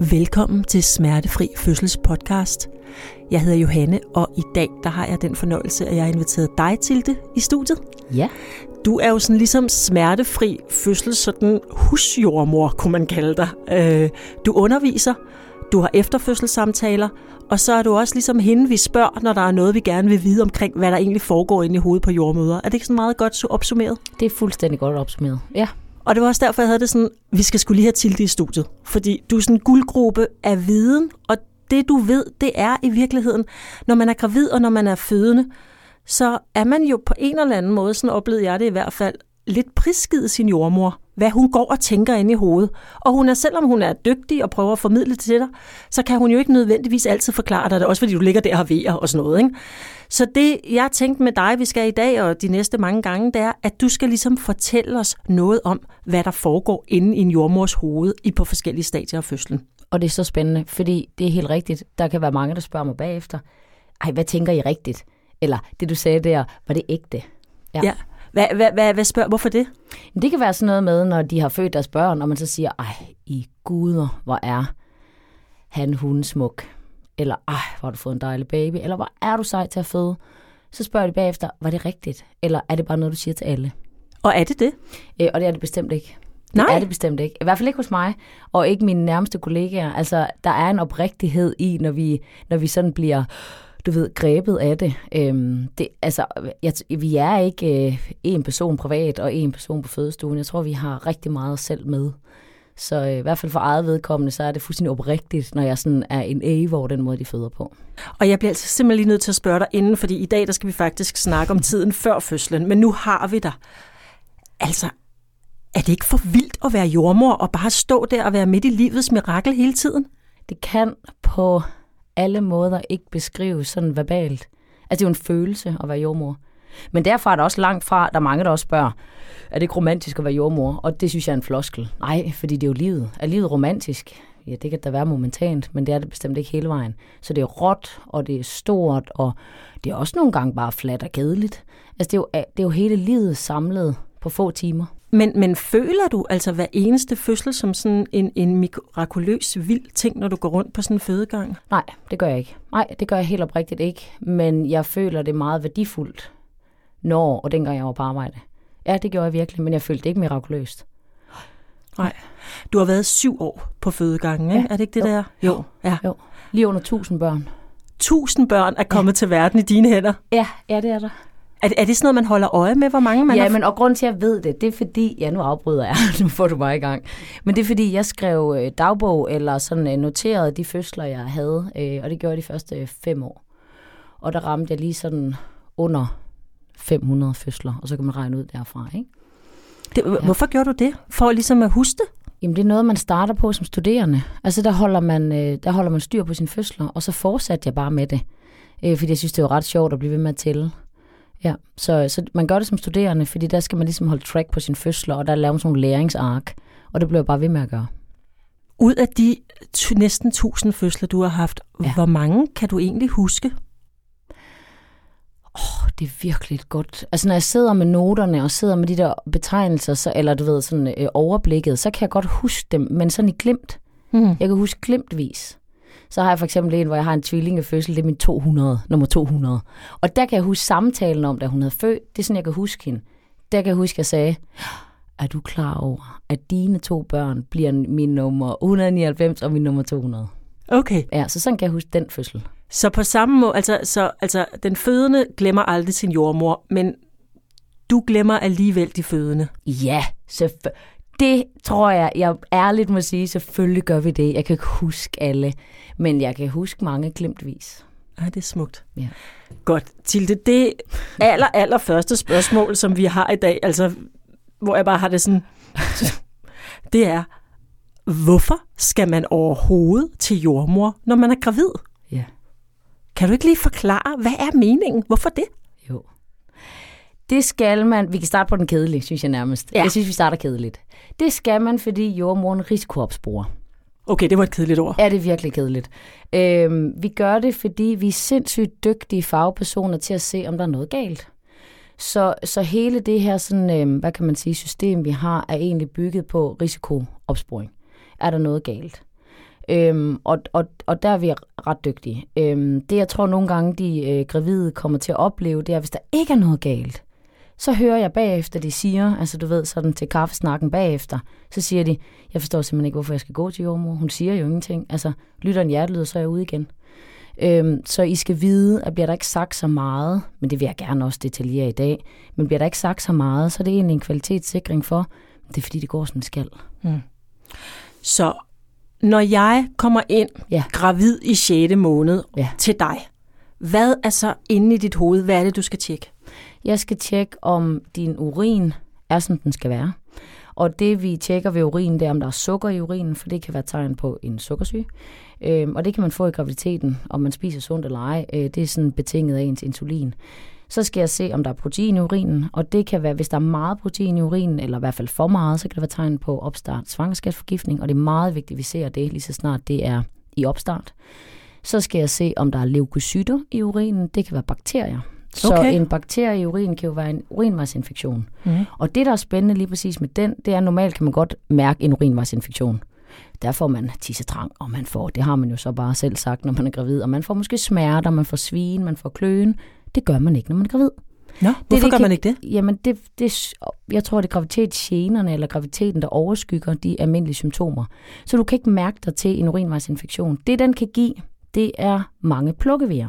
Velkommen til Smertefri Fødsels podcast. Jeg hedder Johanne, og i dag der har jeg den fornøjelse, at jeg har inviteret dig til det i studiet. Ja. Du er jo sådan ligesom smertefri fødsel, sådan husjordmor, kunne man kalde dig. Øh, du underviser, du har efterfødselssamtaler, og så er du også ligesom hende, vi spørger, når der er noget, vi gerne vil vide omkring, hvad der egentlig foregår inde i hovedet på jordmøder. Er det ikke sådan meget godt opsummeret? Det er fuldstændig godt opsummeret. Ja. Og det var også derfor, jeg havde det sådan, vi skal skulle lige have Tilde i studiet. Fordi du er sådan en guldgruppe af viden, og det du ved, det er i virkeligheden, når man er gravid og når man er fødende, så er man jo på en eller anden måde, sådan oplevede jeg det i hvert fald, lidt prisgivet sin jordmor, hvad hun går og tænker ind i hovedet. Og hun er, selvom hun er dygtig og prøver at formidle det til dig, så kan hun jo ikke nødvendigvis altid forklare dig det, også fordi du ligger der og vejer og sådan noget. Ikke? Så det, jeg tænkte med dig, vi skal i dag og de næste mange gange, det er, at du skal ligesom fortælle os noget om, hvad der foregår inde i en jordmors hoved i på forskellige stadier af fødslen. Og det er så spændende, fordi det er helt rigtigt. Der kan være mange, der spørger mig bagefter, ej, hvad tænker I rigtigt? Eller det, du sagde der, var det ægte? Ja. ja. Hvad, hvad, hvad, hvad spørger, hvorfor det? Det kan være sådan noget med, når de har født deres børn, og man så siger, ej, i guder, hvor er han, hun smuk. Eller, ej, hvor har du fået en dejlig baby. Eller, hvor er du sej til at føde. Så spørger de bagefter, var det rigtigt? Eller er det bare noget, du siger til alle? Og er det det? Øh, og det er det bestemt ikke. Det Nej. er det bestemt ikke. I hvert fald ikke hos mig, og ikke mine nærmeste kollegaer. Altså, der er en oprigtighed i, når vi, når vi sådan bliver du ved, grebet af det. Øhm, det altså, jeg, vi er ikke øh, en person privat og en person på fødestuen. Jeg tror, vi har rigtig meget selv med. Så øh, i hvert fald for eget vedkommende, så er det fuldstændig oprigtigt, når jeg sådan er en A, den måde, de føder på. Og jeg bliver altså simpelthen lige nødt til at spørge dig inden, fordi i dag der skal vi faktisk snakke om tiden før fødslen, men nu har vi dig. Altså, er det ikke for vildt at være jordmor og bare stå der og være midt i livets mirakel hele tiden? Det kan på alle måder ikke beskrives sådan verbalt. Altså, det er jo en følelse at være jordmor. Men derfor er der også langt fra, der er mange, der også spørger, er det ikke romantisk at være jordmor? Og det synes jeg er en floskel. Nej, fordi det er jo livet. Er livet romantisk? Ja, det kan da være momentant, men det er det bestemt ikke hele vejen. Så det er råt, og det er stort, og det er også nogle gange bare fladt og kedeligt. Altså, det er jo, det er jo hele livet samlet på få timer. Men, men føler du altså hver eneste fødsel som sådan en, en mirakuløs, vild ting, når du går rundt på sådan en fødegang? Nej, det gør jeg ikke. Nej, det gør jeg helt oprigtigt ikke. Men jeg føler det meget værdifuldt, når og dengang jeg var på arbejde. Ja, det gjorde jeg virkelig, men jeg følte det ikke mirakuløst. Nej. Du har været syv år på fødegangen, ikke? Ja. Er det ikke det jo. der? Jo. Ja. jo. Lige under tusind børn. Tusind børn er kommet ja. til verden i dine hænder? Ja, ja, det er der. Er, er det sådan noget, man holder øje med, hvor mange man ja, har? men og grund til, at jeg ved det, det er fordi, ja, nu afbryder jeg, nu får du mig i gang. Men det er fordi, jeg skrev øh, dagbog, eller sådan øh, noterede de fødsler, jeg havde, øh, og det gjorde jeg de første fem år. Og der ramte jeg lige sådan under 500 fødsler, og så kan man regne ud derfra, ikke? Det, ja. Hvorfor gjorde du det? For ligesom at huske det? Jamen, det er noget, man starter på som studerende. Altså, der holder man, der holder man styr på sine fødsler, og så fortsatte jeg bare med det. fordi jeg synes, det var ret sjovt at blive ved med at tælle. Ja, så, så man gør det som studerende, fordi der skal man ligesom holde track på sin fødsler, og der laver man sådan nogle læringsark, og det bliver jeg bare ved med at gøre. Ud af de næsten 1000 fødsler, du har haft, ja. hvor mange kan du egentlig huske? Åh, oh, det er virkelig godt. Altså, når jeg sidder med noterne og sidder med de der betegnelser, så, eller du ved, sådan øh, overblikket, så kan jeg godt huske dem, men sådan i glimt. Mm. Jeg kan huske glimtvis. Så har jeg for eksempel en, hvor jeg har en tvillingefødsel, det er min 200, nummer 200. Og der kan jeg huske samtalen om, da hun havde født. Det er sådan, jeg kan huske hende. Der kan jeg huske, at jeg sagde, er du klar over, at dine to børn bliver min nummer 199 og min nummer 200? Okay. Ja, så sådan kan jeg huske den fødsel. Så på samme måde, altså, så, altså den fødende glemmer aldrig sin jordmor, men du glemmer alligevel de fødende. Ja, selvfølgelig. Det tror jeg, jeg ærligt må sige, selvfølgelig gør vi det. Jeg kan ikke huske alle, men jeg kan huske mange glemtvis. Ja, det er smukt. Ja. Godt. Tilde, det aller, aller første spørgsmål, som vi har i dag, altså, hvor jeg bare har det sådan, det er, hvorfor skal man overhovedet til jordmor, når man er gravid? Ja. Kan du ikke lige forklare, hvad er meningen? Hvorfor det? Jo. Det skal man, vi kan starte på den kedelige, synes jeg nærmest. Ja. Jeg synes, vi starter kedeligt. Det skal man, fordi jordmoren risikoopsporer. Okay, det var et kedeligt ord. Ja, det er virkelig kedeligt. Øhm, vi gør det, fordi vi er sindssygt dygtige fagpersoner til at se, om der er noget galt. Så, så hele det her sådan, øhm, hvad kan man sige, system, vi har, er egentlig bygget på risikoopsporing. Er der noget galt? Øhm, og, og, og der er vi ret dygtige. Øhm, det jeg tror nogle gange, de øh, gravide kommer til at opleve, det er, hvis der ikke er noget galt, så hører jeg bagefter, de siger, altså du ved, sådan til kaffesnakken bagefter, så siger de, jeg forstår simpelthen ikke, hvorfor jeg skal gå til jordmor. Hun siger jo ingenting. Altså, lytter en hjertelyd, så er jeg ude igen. Øhm, så I skal vide, at bliver der ikke sagt så meget, men det vil jeg gerne også detaljere i dag, men bliver der ikke sagt så meget, så er det egentlig en kvalitetssikring for, det er fordi, det går som det skal. Mm. Så når jeg kommer ind ja. gravid i 6. måned ja. til dig, hvad er så inde i dit hoved? Hvad er det, du skal tjekke? Jeg skal tjekke, om din urin er, som den skal være. Og det vi tjekker ved urin, det er, om der er sukker i urinen, for det kan være tegn på en sukkersyge. Øhm, og det kan man få i graviditeten, om man spiser sundt eller ej. Øh, det er sådan betinget af ens insulin. Så skal jeg se, om der er protein i urinen, og det kan være, hvis der er meget protein i urinen, eller i hvert fald for meget, så kan det være tegn på opstart svangerskabsforgiftning, og det er meget vigtigt, at vi ser det lige så snart det er i opstart. Så skal jeg se, om der er leukocytter i urinen. Det kan være bakterier. Så okay. en bakterie i urin kan jo være en urinvejsinfektion. Mm. Og det, der er spændende lige præcis med den, det er, at normalt kan man godt mærke en urinvejsinfektion. Der får man tissetrang, og man får, det har man jo så bare selv sagt, når man er gravid, og man får måske smerter, man får svin, man får kløen. Det gør man ikke, når man er gravid. Nå, hvorfor det, det gør man ikke det? Jamen, det, det, jeg tror, det er graviditetsgenerne eller graviditeten, der overskygger de almindelige symptomer. Så du kan ikke mærke dig til en urinvejsinfektion. Det, den kan give, det er mange plukkevejer.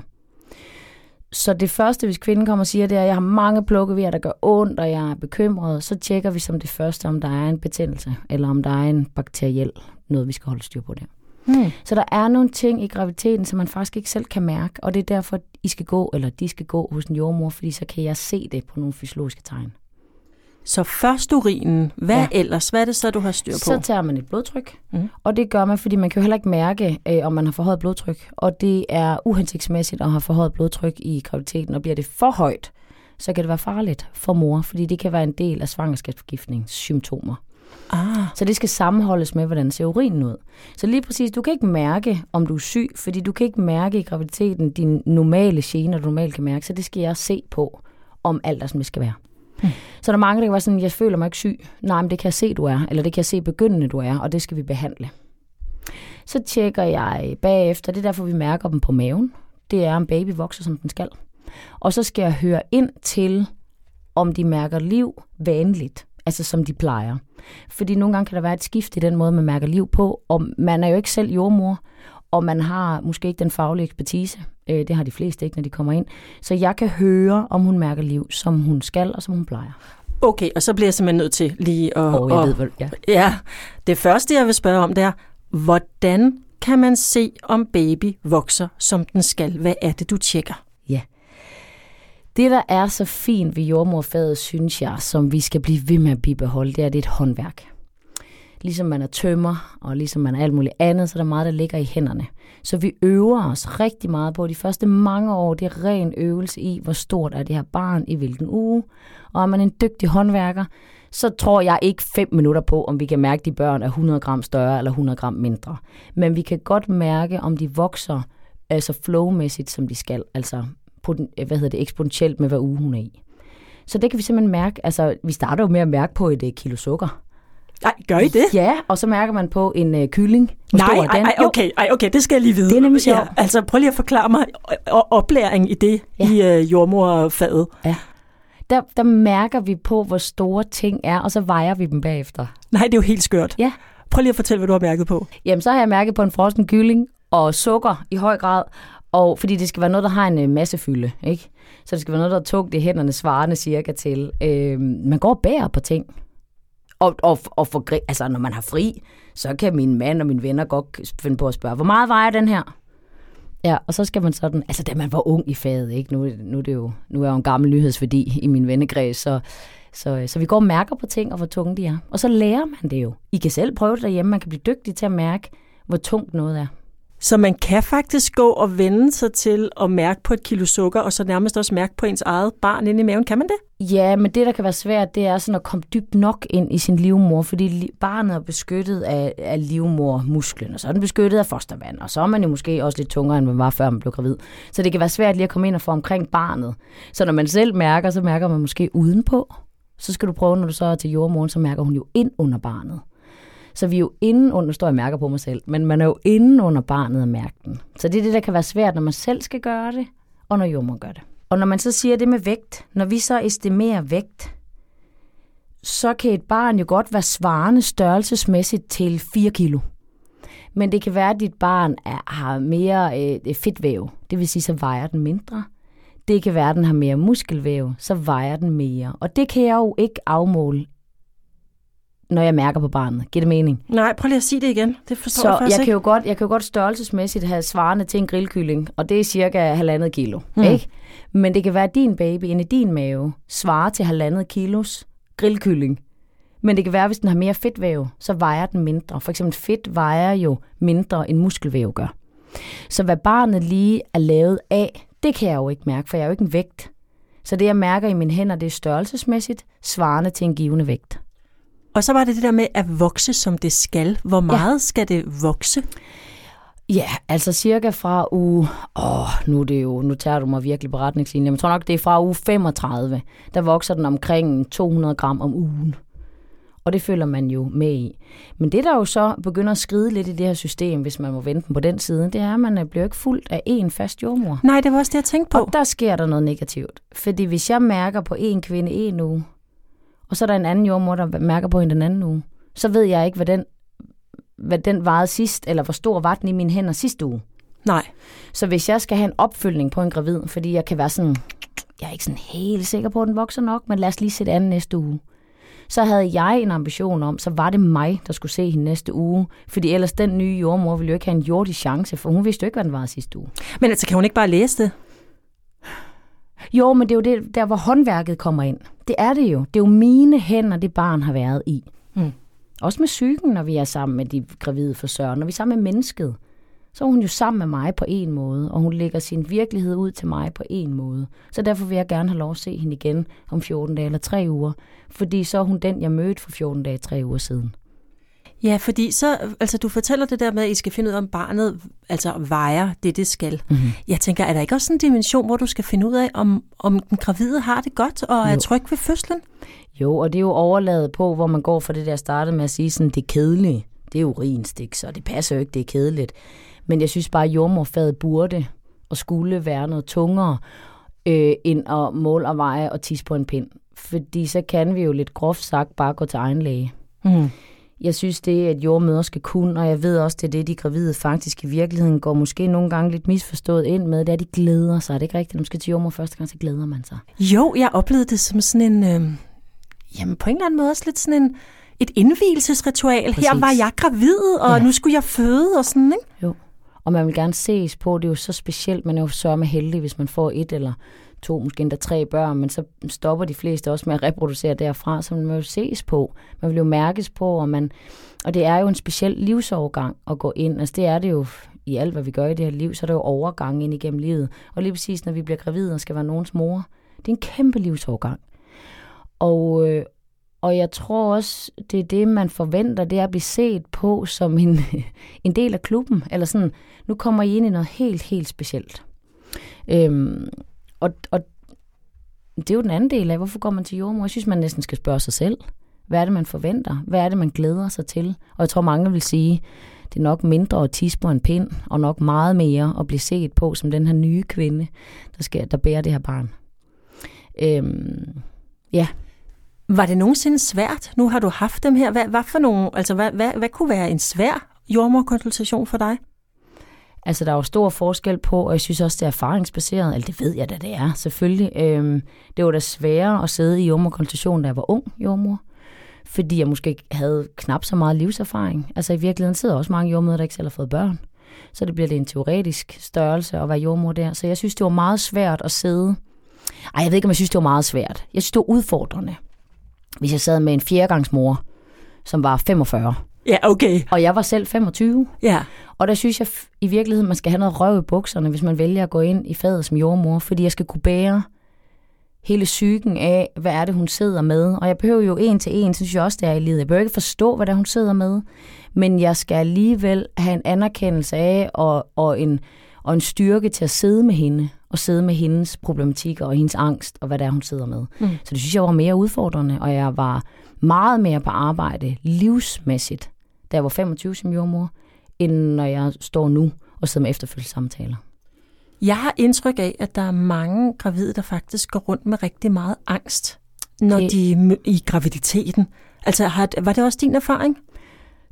Så det første, hvis kvinden kommer og siger, det er, at jeg har mange plukkevejer, der gør ondt, og jeg er bekymret, så tjekker vi som det første, om der er en betændelse, eller om der er en bakteriel noget, vi skal holde styr på der. Hmm. Så der er nogle ting i graviditeten, som man faktisk ikke selv kan mærke, og det er derfor, I skal gå, eller de skal gå hos en jordmor, fordi så kan jeg se det på nogle fysiologiske tegn. Så først urinen, hvad ja. ellers? Hvad er det så, du har styr på? Så tager man et blodtryk, mm. og det gør man, fordi man kan jo heller ikke mærke, øh, om man har forhøjet blodtryk. Og det er uhensigtsmæssigt at have forhøjet blodtryk i graviditeten, og bliver det for højt, så kan det være farligt for mor, fordi det kan være en del af svangerskabsforgiftningssymptomer. Ah. Så det skal sammenholdes med, hvordan ser urinen ud. Så lige præcis, du kan ikke mærke, om du er syg, fordi du kan ikke mærke i graviditeten dine normale gener, du normalt kan mærke, så det skal jeg se på, om alt er, som det skal være. Hmm. Så der er mange, der kan være sådan, jeg føler mig ikke syg. Nej, men det kan jeg se, du er, eller det kan jeg se begyndende, du er, og det skal vi behandle. Så tjekker jeg bagefter, det er derfor, vi mærker dem på maven. Det er, om baby vokser, som den skal. Og så skal jeg høre ind til, om de mærker liv vanligt, altså som de plejer. Fordi nogle gange kan der være et skift i den måde, man mærker liv på, og man er jo ikke selv jordmor, og man har måske ikke den faglige ekspertise. Øh, det har de fleste ikke, når de kommer ind. Så jeg kan høre, om hun mærker liv, som hun skal og som hun plejer. Okay, og så bliver jeg simpelthen nødt til lige at... Oh, jeg og, ved, hvad, ja. ja. Det første, jeg vil spørge om, det er, hvordan kan man se, om baby vokser, som den skal? Hvad er det, du tjekker? Ja. Det, der er så fint ved jordmorfaget, synes jeg, som vi skal blive ved med at bibeholde, det er, at det er et håndværk ligesom man er tømmer, og ligesom man er alt muligt andet, så er der meget, der ligger i hænderne. Så vi øver os rigtig meget på de første mange år. Det er ren øvelse i, hvor stort er det her barn i hvilken uge. Og er man en dygtig håndværker, så tror jeg ikke fem minutter på, om vi kan mærke, at de børn er 100 gram større eller 100 gram mindre. Men vi kan godt mærke, om de vokser altså flowmæssigt, som de skal. Altså hvad hedder det, eksponentielt med, hvad uge hun er i. Så det kan vi simpelthen mærke. Altså, vi starter jo med at mærke på et øh, kilo sukker. Nej, gør I det? Ja, og så mærker man på en øh, kylling. Nej, ej, ej, okay, ej, okay, det skal jeg lige vide. Det er nemlig sjovt. Ja, altså, prøv lige at forklare mig oplæring i det ja. i øh, jordmorfaget. Ja. Der, der mærker vi på, hvor store ting er, og så vejer vi dem bagefter. Nej, det er jo helt skørt. Ja. Prøv lige at fortælle, hvad du har mærket på. Jamen, så har jeg mærket på en frossen kylling og sukker i høj grad. Og fordi det skal være noget, der har en øh, masse fylde, ikke? Så det skal være noget, der er tungt i hænderne, svarende cirka til. Øh, man går og bærer på ting. Og, og, og for, altså, når man har fri, så kan min mand og mine venner godt finde på at spørge, hvor meget vejer den her? Ja, og så skal man sådan, altså da man var ung i faget, ikke? Nu, nu, er det jo, nu er jeg jo en gammel nyhedsværdi i min vennekreds, så, så, så vi går og mærker på ting, og hvor tunge de er. Og så lærer man det jo. I kan selv prøve det derhjemme, man kan blive dygtig til at mærke, hvor tungt noget er. Så man kan faktisk gå og vende sig til at mærke på et kilo sukker, og så nærmest også mærke på ens eget barn inde i maven. Kan man det? Ja, men det, der kan være svært, det er sådan at komme dybt nok ind i sin livmor, fordi barnet er beskyttet af, af livmormusklen, og så er den beskyttet af fostervand, og så er man jo måske også lidt tungere, end man var, før man blev gravid. Så det kan være svært lige at komme ind og få omkring barnet. Så når man selv mærker, så mærker man måske udenpå. Så skal du prøve, når du så er til jordmoren, så mærker hun jo ind under barnet. Så vi er jo inde under, nu står jeg mærker på mig selv, men man er jo inde under barnet og mærke den. Så det er det, der kan være svært, når man selv skal gøre det, og når jommer gør det. Og når man så siger det med vægt, når vi så estimerer vægt, så kan et barn jo godt være svarende størrelsesmæssigt til 4 kilo. Men det kan være, at dit barn er, har mere øh, fedtvæv, det vil sige, så vejer den mindre. Det kan være, at den har mere muskelvæv, så vejer den mere. Og det kan jeg jo ikke afmåle, når jeg mærker på barnet. Giver det mening? Nej, prøv lige at sige det igen. Det forstår så jeg faktisk jeg ikke. kan, jo godt, jeg kan jo godt størrelsesmæssigt have svarende til en grillkylling, og det er cirka halvandet kilo. Mm. Ikke? Men det kan være, at din baby inde i din mave svarer til halvandet kilos grillkylling. Men det kan være, hvis den har mere fedtvæv, så vejer den mindre. For eksempel fedt vejer jo mindre, end muskelvæv gør. Så hvad barnet lige er lavet af, det kan jeg jo ikke mærke, for jeg er jo ikke en vægt. Så det, jeg mærker i mine hænder, det er størrelsesmæssigt svarende til en givende vægt. Og så var det det der med at vokse, som det skal. Hvor meget ja. skal det vokse? Ja, altså cirka fra uge... Åh, nu, er det jo, nu tager du mig virkelig på retningslinjen. Jeg tror nok, det er fra uge 35. Der vokser den omkring 200 gram om ugen. Og det følger man jo med i. Men det, der jo så begynder at skride lidt i det her system, hvis man må vente på den side, det er, at man bliver ikke fuldt af en fast jordmor. Nej, det var også det, jeg tænkte på. Og der sker der noget negativt. Fordi hvis jeg mærker på en kvinde en uge, og så er der en anden jordmor, der mærker på en den anden uge, så ved jeg ikke, hvad den, hvad den varede sidst, eller hvor stor var den i mine hænder sidste uge. Nej. Så hvis jeg skal have en opfølgning på en gravid, fordi jeg kan være sådan, jeg er ikke sådan helt sikker på, at den vokser nok, men lad os lige se det andet næste uge. Så havde jeg en ambition om, så var det mig, der skulle se hende næste uge. Fordi ellers den nye jordmor ville jo ikke have en jordisk chance, for hun vidste jo ikke, hvad den var sidste uge. Men altså, kan hun ikke bare læse det? Jo, men det er jo det, der, hvor håndværket kommer ind. Det er det jo. Det er jo mine hænder, det barn har været i. Mm. Også med psyken, når vi er sammen med de gravide forsørger. Når vi er sammen med mennesket, så er hun jo sammen med mig på en måde, og hun lægger sin virkelighed ud til mig på en måde. Så derfor vil jeg gerne have lov at se hende igen om 14 dage eller 3 uger, fordi så er hun den, jeg mødte for 14 dage, 3 uger siden. Ja, fordi så, altså du fortæller det der med, at I skal finde ud af, om barnet altså vejer det, det skal. Mm-hmm. Jeg tænker, er der ikke også en dimension, hvor du skal finde ud af, om, om den gravide har det godt og er Jo. tryg ved fødslen? Jo, og det er jo overladet på, hvor man går fra det der startede med at sige sådan, det er kedeligt. Det er urinstik, så det passer jo ikke, det er kedeligt. Men jeg synes bare, at jordmorfaget burde og skulle være noget tungere øh, end at måle og veje og tisse på en pind. Fordi så kan vi jo lidt groft sagt bare gå til egen læge. Mm. Jeg synes, det er, at jordmøder skal kunne, og jeg ved også, det er det, de gravide faktisk i virkeligheden går måske nogle gange lidt misforstået ind med, det er, at de glæder sig. Er det ikke rigtigt? Når man skal til jordmor første gang, så glæder man sig. Jo, jeg oplevede det som sådan en, øh, jamen på en eller anden måde også lidt sådan en, et indvielsesritual. Præcis. Her var jeg gravid, og Ja. nu skulle jeg føde og sådan, ikke? Jo. Og man vil gerne ses på, det er jo så specielt, man er jo så med heldig, hvis man får et eller to, måske endda tre børn, men så stopper de fleste også med at reproducere derfra, så man vil jo ses på, man vil jo mærkes på, og, man, og det er jo en speciel livsovergang at gå ind, altså det er det jo i alt, hvad vi gør i det her liv, så er det jo overgang ind igennem livet, og lige præcis når vi bliver gravide og skal være nogens mor, det er en kæmpe livsovergang. Og, øh, og jeg tror også, det er det, man forventer, det er at blive set på som en, en del af klubben. Eller sådan, nu kommer I ind i noget helt, helt specielt. Øhm, og, og det er jo den anden del af, hvorfor går man til jordmor? Jeg synes, man næsten skal spørge sig selv. Hvad er det, man forventer? Hvad er det, man glæder sig til? Og jeg tror, mange vil sige, det er nok mindre at tisse på en pind, og nok meget mere at blive set på som den her nye kvinde, der, skal, der bærer det her barn. Øhm, ja, Var det nogensinde svært? Nu har du haft dem her. Hvad, hvad, for nogle, altså, hvad, hvad, hvad kunne være en svær jordmorkonsultation for dig? Altså, der er jo stor forskel på, og jeg synes også, det er erfaringsbaseret. Eller det ved jeg da, det er, selvfølgelig. Øhm, det var da sværere at sidde i jordmorkonstitutionen, da jeg var ung jordmor. Fordi jeg måske ikke havde knap så meget livserfaring. Altså, i virkeligheden sidder også mange jordmøder, der ikke selv har fået børn. Så det bliver det en teoretisk størrelse at være jordmor der. Så jeg synes, det var meget svært at sidde. Ej, jeg ved ikke, om jeg synes, det var meget svært. Jeg synes, det var udfordrende. Hvis jeg sad med en fjerdegangsmor, som var 45, Ja, okay. og jeg var selv 25, Ja. og der synes jeg i virkeligheden, man skal have noget røv i bukserne, hvis man vælger at gå ind i fadet som jordmor, fordi jeg skal kunne bære hele psyken af, hvad er det, hun sidder med. Og jeg behøver jo en til en, synes jeg også, det er i livet. Jeg behøver ikke forstå, hvad det er, hun sidder med, men jeg skal alligevel have en anerkendelse af, og, og, en, og en styrke til at sidde med hende, og sidde med hendes problematikker og hendes angst, og hvad det er, hun sidder med. Mm. Så det synes jeg var mere udfordrende, og jeg var meget mere på arbejde livsmæssigt da jeg var 25 som jordmor, end når jeg står nu og sidder med efterfølgelsessamtaler. Jeg har indtryk af, at der er mange gravide, der faktisk går rundt med rigtig meget angst, når Det- de i graviditeten. Altså, har, var det også din erfaring?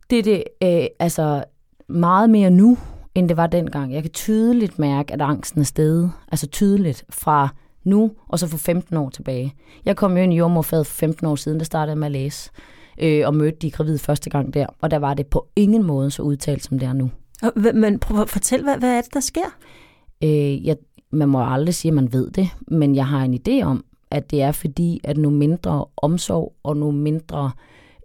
Det er det, øh, altså meget mere nu, end det var dengang. Jeg kan tydeligt mærke, at angsten er steget. Altså tydeligt fra nu, og så for 15 år tilbage. Jeg kom jo ind i jordmorfaget for 15 år siden, der startede jeg med at læse, øh, og mødte de gravide første gang der. Og der var det på ingen måde så udtalt, som det er nu. Men prøv at fortæl, hvad, hvad er det, der sker? Øh, jeg, man må aldrig sige, at man ved det, men jeg har en idé om, at det er fordi, at nu mindre omsorg og nu mindre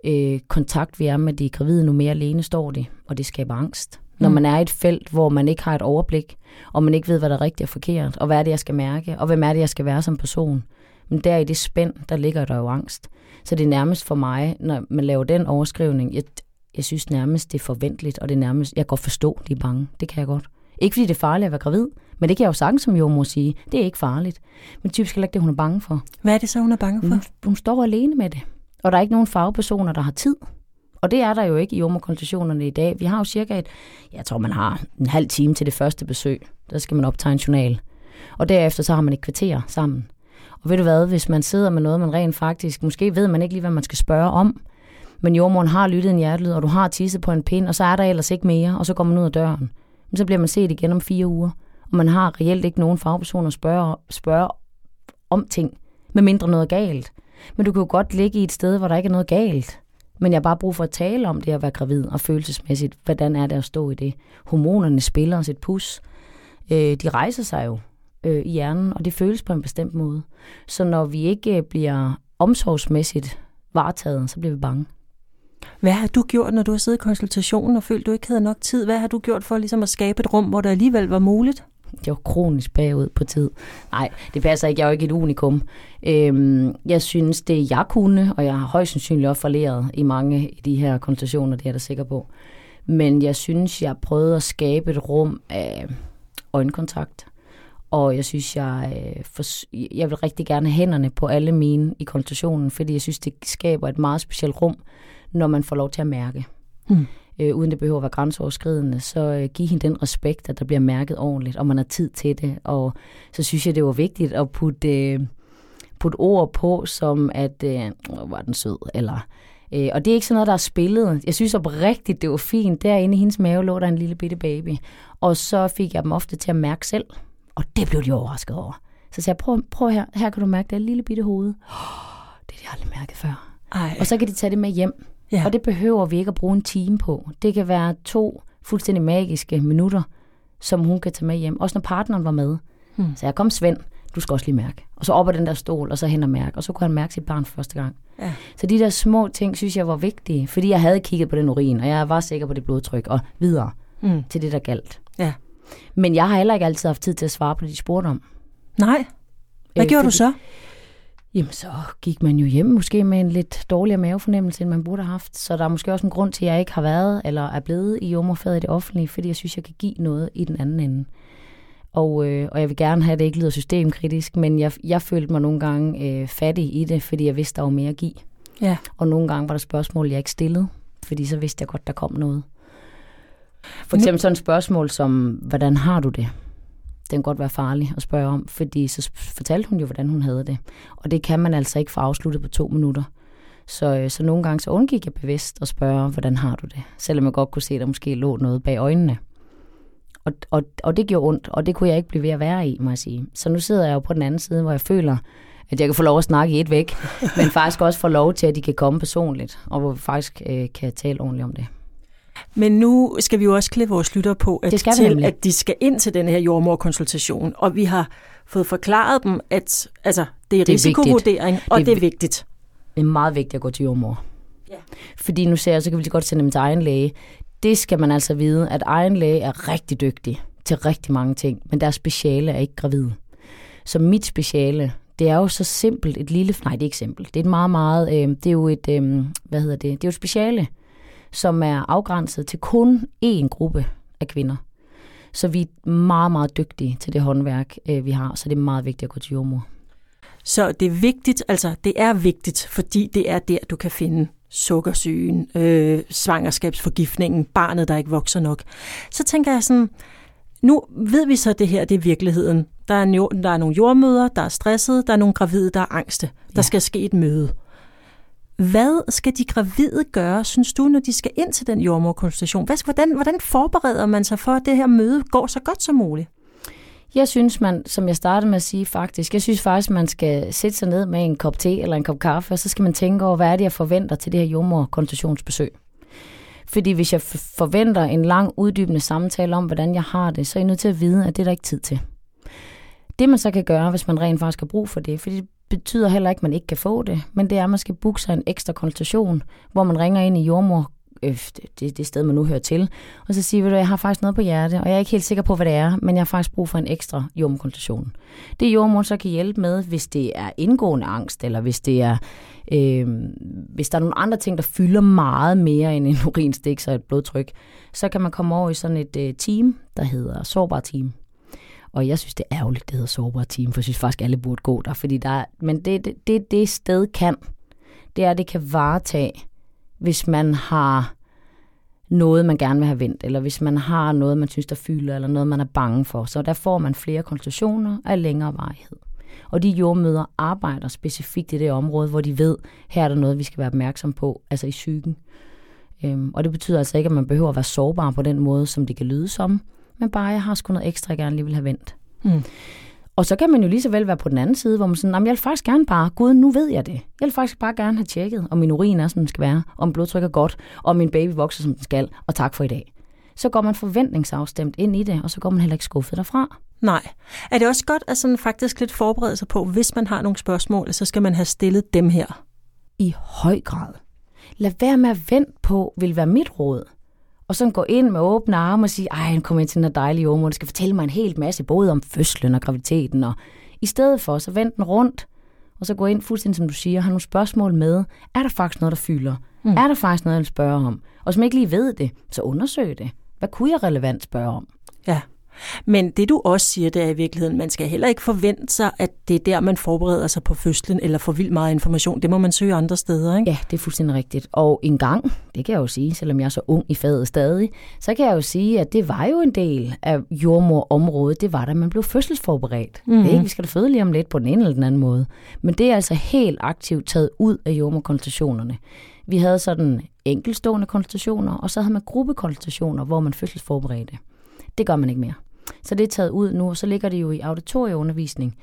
øh, kontakt vi er med de gravide, nu mere alene står de, og det skaber angst. Når Mm. man er i et felt, hvor man ikke har et overblik, og man ikke ved, hvad der er rigtigt og forkert, og hvad er det, jeg skal mærke, og hvem er det, jeg skal være som person. Men der i det spænd, der ligger der jo angst. Så det er nærmest for mig, når man laver den overskrivning, jeg, jeg synes nærmest, det er forventeligt, og det er nærmest, jeg kan godt forstå, de er bange. Det kan jeg godt. Ikke fordi det er farligt at være gravid, men det kan jeg jo sagtens som jordmor sige. Det er ikke farligt. Men typisk heller ikke det, hun er bange for. Hvad er det så, hun er bange for? Hun, hun står alene med det. Og der er ikke nogen fagpersoner, der har tid. Og det er der jo ikke i jordmorkonsultationerne i dag. Vi har jo cirka et, jeg tror man har en halv time til det første besøg. Der skal man optage en journal. Og derefter så har man et kvarter sammen. Og ved du hvad, hvis man sidder med noget, man rent faktisk, måske ved man ikke lige, hvad man skal spørge om, men jordmoren har lyttet en hjertelyd, og du har tisset på en pind, og så er der ellers ikke mere, og så går man ud af døren. Men så bliver man set igen om fire uger, og man har reelt ikke nogen fagperson at spørge, spørge om ting, medmindre noget er galt. Men du kan jo godt ligge i et sted, hvor der ikke er noget galt. Men jeg har bare brug for at tale om det at være gravid, og følelsesmæssigt, hvordan er det at stå i det. Hormonerne spiller os et pus. Øh, de rejser sig jo øh, i hjernen, og det føles på en bestemt måde. Så når vi ikke øh, bliver omsorgsmæssigt varetaget, så bliver vi bange. Hvad har du gjort, når du har siddet i konsultationen og følt, du ikke havde nok tid? Hvad har du gjort for ligesom at skabe et rum, hvor det alligevel var muligt? Jeg var kronisk bagud på tid. Nej, det passer ikke. Jeg er jo ikke et unikum. Øhm, jeg synes, det jeg kunne, og jeg har højst sandsynligt også forleret i mange af de her konsultationer, det er jeg da sikker på. Men jeg synes, jeg prøvede at skabe et rum af øjenkontakt. Og jeg synes, jeg, øh, for, jeg vil rigtig gerne have hænderne på alle mine i konsultationen, fordi jeg synes, det skaber et meget specielt rum, når man får lov til at mærke. Hmm. Øh, uden det behøver at være grænseoverskridende, så øh, give hende den respekt, at der bliver mærket ordentligt, og man har tid til det. Og så synes jeg, det var vigtigt at putte, øh, putte ord på, som at, øh, "Åh, var den sød, eller... Øh, og det er ikke sådan noget, der er spillet. Jeg synes oprigtigt, det var fint. Derinde i hendes mave lå der en lille bitte baby. Og så fik jeg dem ofte til at mærke selv. Og det blev de overrasket over. Så sagde jeg, prøv, prøv her, her kan du mærke det lille bitte hoved. Oh, det har de aldrig mærket før. Ej, Og så kan de tage det med hjem. ja. Og det behøver vi ikke at bruge en time på. Det kan være to fuldstændig magiske minutter, som hun kan tage med hjem. Også når partneren var med. Hmm. Så jeg kom Svend, du skal også lige mærke. Og så op ad den der stol, og så hen og mærke. Og så kunne han mærke sit barn for første gang. Ja. Så de der små ting, synes jeg var vigtige. Fordi jeg havde kigget på den urin, og jeg var sikker på det blodtryk, og videre Mm. til det, der galt. Ja. Men jeg har heller ikke altid haft tid til at svare på det, de spurgte om. Nej. Hvad Øh, gjorde du fordi- så? Jamen, så gik man jo hjem måske med en lidt dårligere mavefornemmelse, end man burde have haft. Så der er måske også en grund til, at jeg ikke har været eller er blevet i jordmorfaget i det offentlige, fordi jeg synes, jeg kan give noget i den anden ende. Og, øh, og jeg vil gerne have, at det ikke lyder systemkritisk, men jeg, jeg følte mig nogle gange øh, fattig i det, fordi jeg vidste, der var mere at give. Ja. Og nogle gange var der spørgsmål, jeg ikke stillede, fordi så vidste jeg godt, der kom noget. For Nu- eksempel sådan et spørgsmål som, hvordan har du det? Det kan godt være farligt at spørge om, fordi så fortalte hun jo, hvordan hun havde det. Og det kan man altså ikke få afsluttet på to minutter. Så, øh, så nogle gange så undgik jeg bevidst at spørge, hvordan har du det? Selvom jeg godt kunne se, at der måske lå noget bag øjnene. Og, og, og det gjorde ondt, og det kunne jeg ikke blive ved at være i, må jeg sige. Så nu sidder jeg jo på den anden side, hvor jeg føler, at jeg kan få lov at snakke i et væk, men faktisk også få lov til, at de kan komme personligt, og hvor vi faktisk øh, kan tale ordentligt om det. Men nu skal vi jo også klæde vores lyttere på, at, Det skal til, nemlig. at de skal ind til den her jordmorkonsultation. Og vi har fået forklaret dem, at altså, det er, Det er risikovurdering, vigtigt. og Det det er er vigtigt. Det er meget vigtigt at gå til jordmor. Ja. Fordi nu ser jeg, så kan vi lige godt sende dem til egen læge. Det skal man altså vide, at egen læge er rigtig dygtig til rigtig mange ting, men deres speciale er ikke gravid. Så mit speciale, det er jo så simpelt et lille... Nej, det er ikke simpelt. Det er et meget, meget... Øh, det er jo et... Øh, hvad hedder det? Det er jo et speciale, som er afgrænset til kun én gruppe af kvinder. Så vi er meget, meget dygtige til det håndværk, øh, vi har, så det er meget vigtigt at gå til jordmor. Så det er vigtigt, altså det er vigtigt, fordi det er der, du kan finde sukkersygen, øh, svangerskabsforgiftningen, barnet, der ikke vokser nok. Så tænker jeg sådan, nu ved vi så, at det her det er virkeligheden. Der er, en, der er nogle jordmøder, der er stressede, der er nogle gravide, der er angste. Der ja. skal ske et møde. Hvad skal de gravide gøre, synes du, når de skal ind til den jordmorkonsultation? Hvordan, hvordan forbereder man sig for, at det her møde går så godt som muligt? Jeg synes, man, som jeg startede med at sige faktisk, jeg synes faktisk, man skal sætte sig ned med en kop te eller en kop kaffe, og så skal man tænke over, hvad er det, jeg forventer til det her jordmorkonsultationsbesøg. Fordi hvis jeg forventer en lang, uddybende samtale om, hvordan jeg har det, så er jeg nødt til at vide, at det er der ikke tid til. Det man så kan gøre, hvis man rent faktisk har brug for det, fordi betyder heller ikke, at man ikke kan få det, men det er, at man skal booke sig en ekstra konsultation, hvor man ringer ind i jordmor øh, det, det sted, man nu hører til, og så siger du, jeg har faktisk noget på hjerte, og jeg er ikke helt sikker på, hvad det er, men jeg har faktisk brug for en ekstra jordmorkonsultation. Det jordmor så kan hjælpe med, hvis det er indgående angst, eller hvis det er øh, hvis der er nogle andre ting, der fylder meget mere end en urinstik og et blodtryk, så kan man komme over i sådan et øh, team, der hedder Sårbar Team. Og jeg synes, det er ærgerligt, det hedder sårbare Team, for jeg synes faktisk, alle burde gå der. Fordi der er, men det, det, det, det sted kan, det er, at det kan varetage hvis man har noget, man gerne vil have vendt, eller hvis man har noget, man synes, der fylder, eller noget, man er bange for. Så der får man flere konsultationer af længere varighed. Og de jordmøder arbejder specifikt i det område, hvor de ved, her er der noget, vi skal være opmærksom på, altså i psyken. Øhm, og det betyder altså ikke, at man behøver at være sårbar på den måde, som det kan lyde som, men bare, jeg har sgu noget ekstra, jeg gerne lige vil have vendt. Mm. Og så kan man jo lige så vel være på den anden side, hvor man sådan, jeg vil faktisk gerne bare, gud, nu ved jeg det. Jeg vil faktisk bare gerne have tjekket, om min urin er, som den skal være, om blodtryk er godt, og min baby vokser, som den skal, og tak for i dag. Så går man forventningsafstemt ind i det, og så går man heller ikke skuffet derfra. Nej. Er det også godt at sådan faktisk lidt forberede sig på, hvis man har nogle spørgsmål, så skal man have stillet dem her? I høj grad. Lad være med at vente på, vil være mit råd og så gå ind med åbne arme og sige, ej, han kommer ind til den her dejlige jordmor, der skal fortælle mig en hel masse, både om fødslen og graviditeten, og i stedet for, så vend den rundt, og så gå ind fuldstændig, som du siger, har nogle spørgsmål med. Er der faktisk noget, der fylder? Mm. Er der faktisk noget, jeg vil spørge om? Og som ikke lige ved det, så undersøg det. Hvad kunne jeg relevant spørge om? Ja. Men det du også siger, det er i virkeligheden, man skal heller ikke forvente sig, at det er der, man forbereder sig på fødslen eller får vildt meget information. Det må man søge andre steder, ikke? Ja, det er fuldstændig rigtigt. Og en gang, det kan jeg jo sige, selvom jeg er så ung i faget stadig, så kan jeg jo sige, at det var jo en del af jordmorområdet. Det var da man blev fødselsforberedt. Mm. Det er ikke, vi skal da føde lige om lidt på den ene eller den anden måde. Men det er altså helt aktivt taget ud af jordmorkonsultationerne. Vi havde sådan enkelstående konsultationer, og så havde man gruppekonsultationer, hvor man fødselsforberedte. Det gør man ikke mere. Så det er taget ud nu, og så ligger det jo i auditorieundervisning.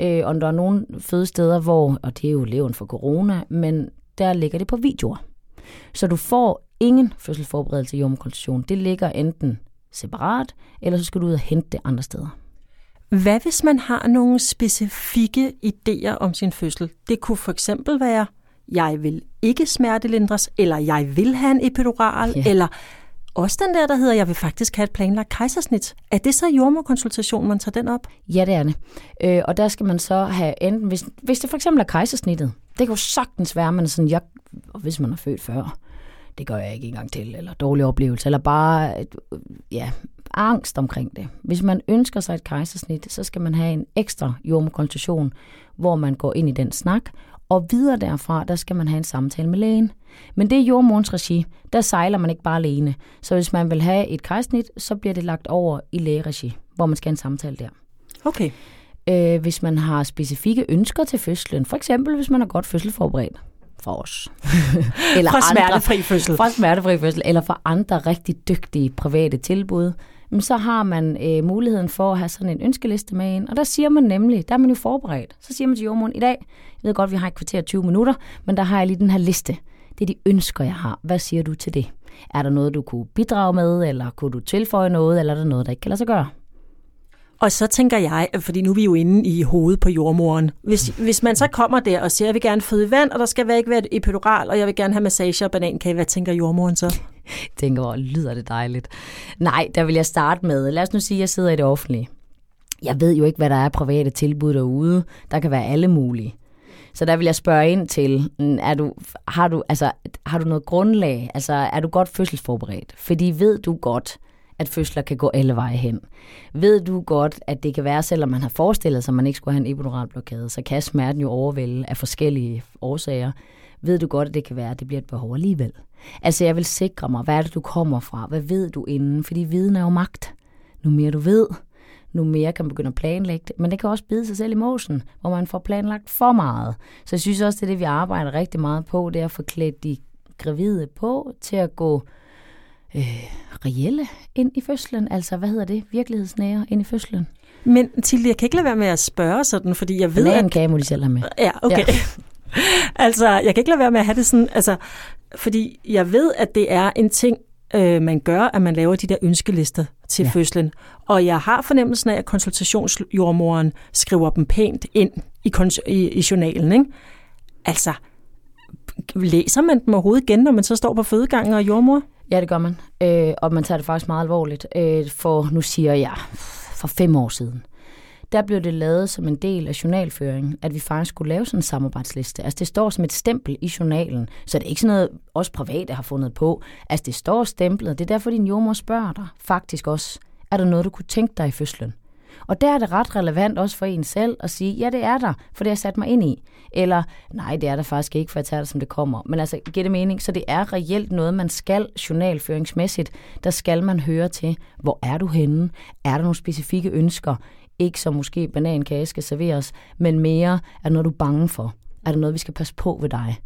Øh, og der er nogle fødesteder, hvor, og det er jo leven for corona, men der ligger det på videoer. Så du får ingen fødselsforberedelse i jordmorkonsultation. Det ligger enten separat, eller så skal du ud og hente det andre steder. Hvad hvis man har nogle specifikke idéer om sin fødsel? Det kunne for eksempel være, jeg vil ikke smertelindres, eller jeg vil have en epidural, ja. eller også den der, der hedder, jeg vil faktisk have et planlagt kejsersnit. Er det så jordmorkonsultation, man tager den op? Ja, det er det. Øh, og der skal man så have enten, hvis, hvis det for eksempel er kejsersnittet, det kan jo sagtens være, man er sådan, jeg, og hvis man er født før, det gør jeg ikke engang til, eller dårlig oplevelse, eller bare, øh, ja, angst omkring det. Hvis man ønsker sig et kejsersnit, så skal man have en ekstra jordmorkonsultation, hvor man går ind i den snak, og videre derfra, der skal man have en samtale med lægen. Men det er jordmorens regi. Der sejler man ikke bare alene. Så hvis man vil have et kejsnit, så bliver det lagt over i lægeregi, hvor man skal have en samtale der. Okay. Øh, hvis man har specifikke ønsker til fødslen, for eksempel hvis man er godt fødselsforberedt, for os. eller fra smertefri fødsel. Fra smertefri fødsel, eller for andre rigtig dygtige private tilbud, så har man øh, muligheden for at have sådan en ønskeliste med ind. Og der siger man nemlig, der er man jo forberedt. Så siger man til jordmoren, i dag, jeg ved godt, vi har et kvarter 20 minutter, men der har jeg lige den her liste. Det er de ønsker, jeg har. Hvad siger du til det? Er der noget, du kunne bidrage med, eller kunne du tilføje noget, eller er der noget, der ikke kan lade sig gøre? Og så tænker jeg, fordi nu er vi jo inde i hovedet på jordmoren. Hvis, hvis man så kommer der og siger, at jeg vil gerne føde vand, og der skal ikke være et epidural, og jeg vil gerne have massage og banankage, hvad tænker jordmoren så? Tænker, hvor lyder det dejligt. Nej, der vil jeg starte med, lad os nu sige, at jeg sidder i det offentlige. Jeg ved jo ikke, hvad der er private tilbud derude. Der kan være alle mulige. Så der vil jeg spørge ind til, mm, er du, har, du, altså, har du noget grundlag? Altså, er du godt fødselsforberedt? Fordi ved du godt, at fødsler kan gå alle veje hen. Ved du godt, at det kan være, selvom man har forestillet sig, at man ikke skulle have en epiduralblokade, så kan smerten jo overvælde af forskellige årsager ved du godt, at det kan være, at det bliver et behov alligevel. Altså, jeg vil sikre mig, hvad er det, du kommer fra? Hvad ved du inden? Fordi viden er jo magt. Nu mere du ved, nu mere kan man begynde at planlægge det. Men det kan også bide sig selv i mosen, hvor man får planlagt for meget. Så jeg synes også, det er det, vi arbejder rigtig meget på, det er at få klædt de gravide på til at gå øh, reelle ind i fødslen. Altså, hvad hedder det? Virkelighedsnære ind i fødslen. Men Tilde, jeg kan ikke lade være med at spørge sådan, fordi jeg ved, Bananen at... kan må de selv have med. Ja, okay. Ja. altså, jeg kan ikke lade være med at have det sådan, altså, fordi jeg ved, at det er en ting, øh, man gør, at man laver de der ønskelister til ja. fødslen. Og jeg har fornemmelsen af, at konsultationsjordmoren skriver dem pænt ind i, i, i journalen. Ikke? Altså, læser man dem overhovedet igen, når man så står på fødegangen og jordmor? Ja, det gør man. Øh, og man tager det faktisk meget alvorligt. Øh, for nu siger jeg, for fem år siden, der blev det lavet som en del af journalføringen, at vi faktisk skulle lave sådan en samarbejdsliste. Altså det står som et stempel i journalen, så det er ikke sådan noget, os private har fundet på. Altså det står stemplet, det er derfor din jordmor spørger dig faktisk også, er der noget, du kunne tænke dig i fødslen? Og der er det ret relevant også for en selv at sige, ja, det er der, for det har sat mig ind i. Eller, nej, det er der faktisk ikke, for jeg tager det, som det kommer. Men altså, giver det mening? Så det er reelt noget, man skal journalføringsmæssigt. Der skal man høre til, hvor er du henne? Er der nogle specifikke ønsker? Ikke som måske banankage skal serveres, men mere, er noget, du er bange for? Er der noget, vi skal passe på ved dig?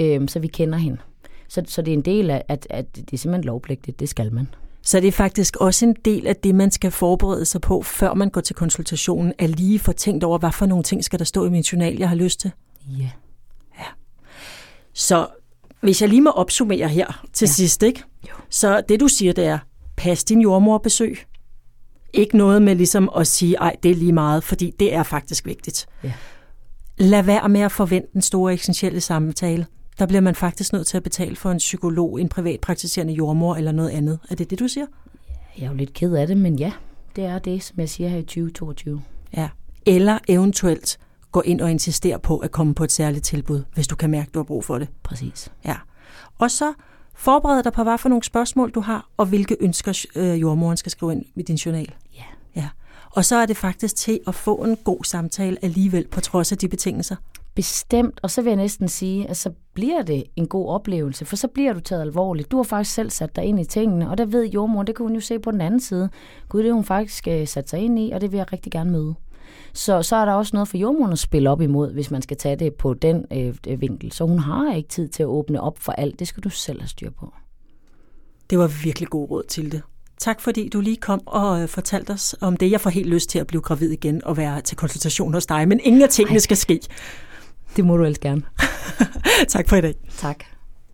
Øhm, så vi kender hende. Så, så det er en del af, at, at det er simpelthen lovpligtigt. Det skal man. Så det er faktisk også en del af det, man skal forberede sig på, før man går til konsultationen, at lige få tænkt over, hvad for nogle ting skal der stå i min journal, jeg har lyst til. Ja. ja. Så hvis jeg lige må opsummere her til ja. sidst, ikke? Jo. så det du siger, det er, pas din jordmorbesøg. Ikke noget med ligesom at sige, ej, det er lige meget, fordi det er faktisk vigtigt. Ja. Lad være med at forvente den store essentielle samtale. Der bliver man faktisk nødt til at betale for en psykolog, en privatpraktiserende jordmor eller noget andet. Er det det, du siger? Jeg er jo lidt ked af det, men ja, det er det, som jeg siger her i 2022. Ja. Eller eventuelt gå ind og insistere på at komme på et særligt tilbud, hvis du kan mærke, at du har brug for det. Præcis. Ja. Og så forbered dig på, hvad for nogle spørgsmål du har, og hvilke ønsker øh, jordmoren skal skrive ind i din journal. Ja. ja. Og så er det faktisk til at få en god samtale alligevel, på trods af de betingelser. Bestemt, og så vil jeg næsten sige, at så bliver det en god oplevelse, for så bliver du taget alvorligt. Du har faktisk selv sat dig ind i tingene, og der ved jordmor, det kan hun jo se på den anden side. Gud, det har hun faktisk uh, sat sig ind i, og det vil jeg rigtig gerne møde. Så, så er der også noget for jordmoren at spille op imod, hvis man skal tage det på den øh, vinkel. Så hun har ikke tid til at åbne op for alt. Det skal du selv have styr på. Det var virkelig god råd til det. Tak fordi du lige kom og øh, fortalte os om det. Jeg får helt lyst til at blive gravid igen og være til konsultation hos dig, men ingen af tingene Ej. skal ske. Det må du ellers gerne. tak for i dag. Tak.